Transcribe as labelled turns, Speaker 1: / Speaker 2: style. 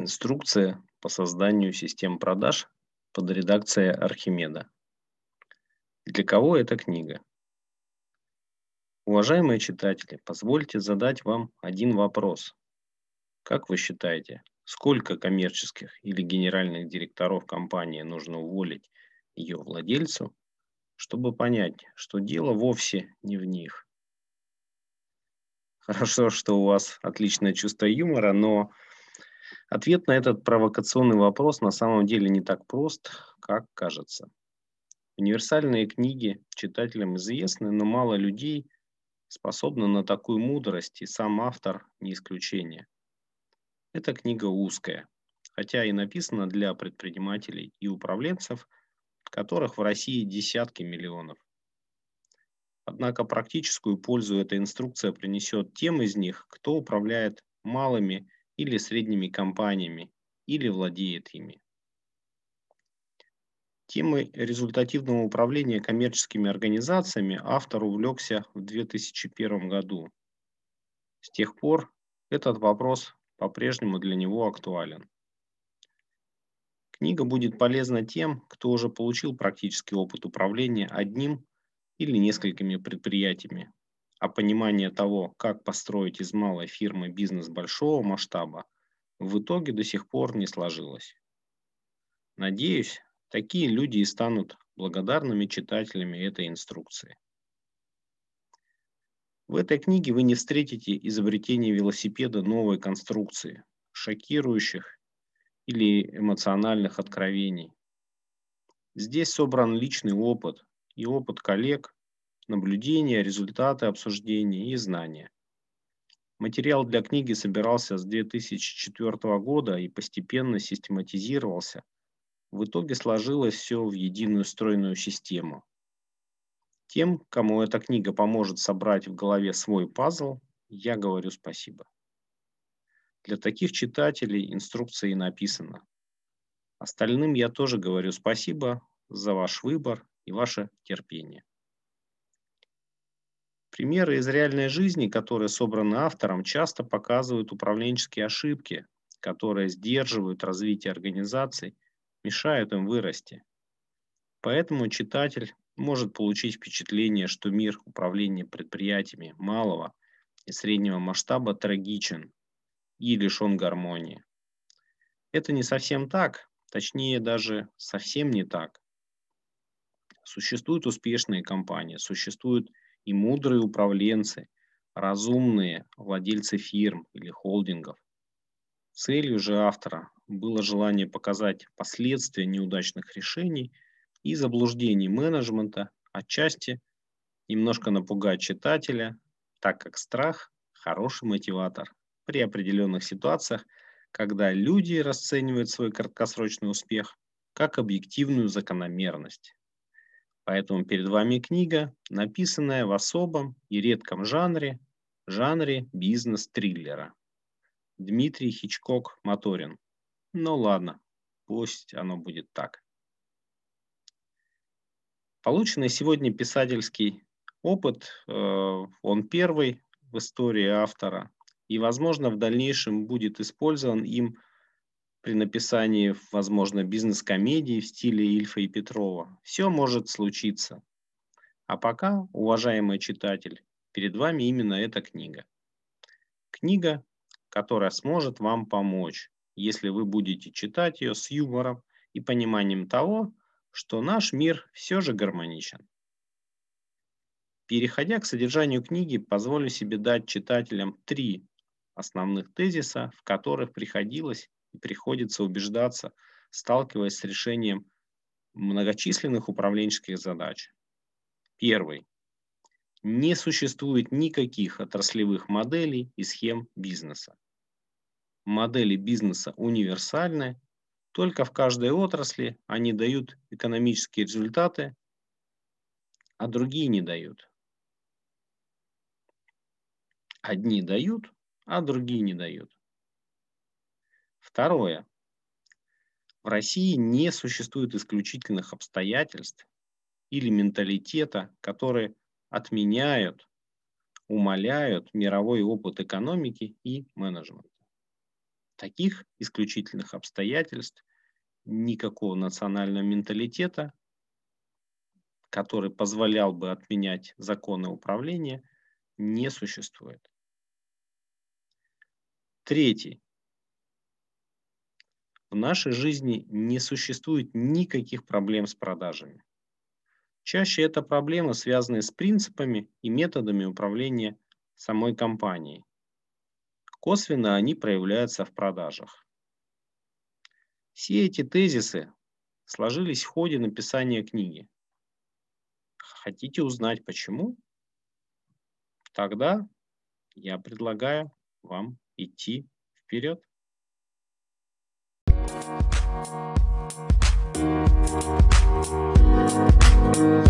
Speaker 1: Инструкция по созданию систем продаж под редакцией Архимеда. Для кого эта книга? Уважаемые читатели, позвольте задать вам один вопрос. Как вы считаете, сколько коммерческих или генеральных директоров компании нужно уволить ее владельцу, чтобы понять, что дело вовсе не в них? Хорошо, что у вас отличное чувство юмора, но ответ на этот провокационный вопрос на самом деле не так прост, как кажется. Универсальные книги читателям известны, но мало людей способны на такую мудрость, и сам автор не исключение. Эта книга узкая, хотя и написана для предпринимателей и управленцев, которых в России десятки миллионов. Однако практическую пользу эта инструкция принесет тем из них, кто управляет малыми или средними компаниями или владеет ими. Темой результативного управления коммерческими организациями автор увлекся в 2001 году. С тех пор этот вопрос по-прежнему для него актуален. Книга будет полезна тем, кто уже получил практический опыт управления одним или несколькими предприятиями, а понимание того, как построить из малой фирмы бизнес большого масштаба, в итоге до сих пор не сложилось. Надеюсь, такие люди и станут благодарными читателями этой инструкции. В этой книге вы не встретите изобретение велосипеда новой конструкции, шокирующих или эмоциональных откровений. Здесь собран личный опыт, и опыт коллег, наблюдения, результаты обсуждений и знания. Материал для книги собирался с 2004 года и постепенно систематизировался. В итоге сложилось все в единую стройную систему. Тем, кому эта книга поможет собрать в голове свой пазл, я говорю спасибо. Для таких читателей инструкция и написана. Остальным я тоже говорю спасибо за ваш выбор и ваше терпение. Примеры из реальной жизни, которые собраны автором, часто показывают управленческие ошибки, которые сдерживают развитие организаций, мешают им вырасти. Поэтому читатель может получить впечатление, что мир управления предприятиями малого и среднего масштаба трагичен и лишен гармонии. Это не совсем так, точнее даже совсем не так. Существуют успешные компании, существуют и мудрые управленцы, разумные владельцы фирм или холдингов. Целью же автора было желание показать последствия неудачных решений и заблуждений менеджмента, отчасти немножко напугать читателя, так как страх – хороший мотиватор при определенных ситуациях, когда люди расценивают свой краткосрочный успех как объективную закономерность. Поэтому перед вами книга, написанная в особом и редком жанре, жанре бизнес-триллера. Дмитрий Хичкок Моторин. Ну ладно, пусть оно будет так. Полученный сегодня писательский опыт, э, он первый в истории автора, и, возможно, в дальнейшем будет использован им при написании, возможно, бизнес-комедии в стиле Ильфа и Петрова. Все может случиться. А пока, уважаемый читатель, перед вами именно эта книга. Книга, которая сможет вам помочь, если вы будете читать ее с юмором и пониманием того, что наш мир все же гармоничен. Переходя к содержанию книги, позволю себе дать читателям три основных тезиса, в которых приходилось приходится убеждаться, сталкиваясь с решением многочисленных управленческих задач. Первый. Не существует никаких отраслевых моделей и схем бизнеса. Модели бизнеса универсальны, только в каждой отрасли они дают экономические результаты, а другие не дают. Одни дают, а другие не дают. Второе. В России не существует исключительных обстоятельств или менталитета, которые отменяют, умаляют мировой опыт экономики и менеджмента. таких исключительных обстоятельств никакого национального менталитета, который позволял бы отменять законы управления, не существует. Третий. В нашей жизни не существует никаких проблем с продажами. Чаще это проблемы, связанные с принципами и методами управления самой компанией. Косвенно они проявляются в продажах. Все эти тезисы сложились в ходе написания книги. Хотите узнать почему? Тогда я предлагаю вам идти вперед. Thank you.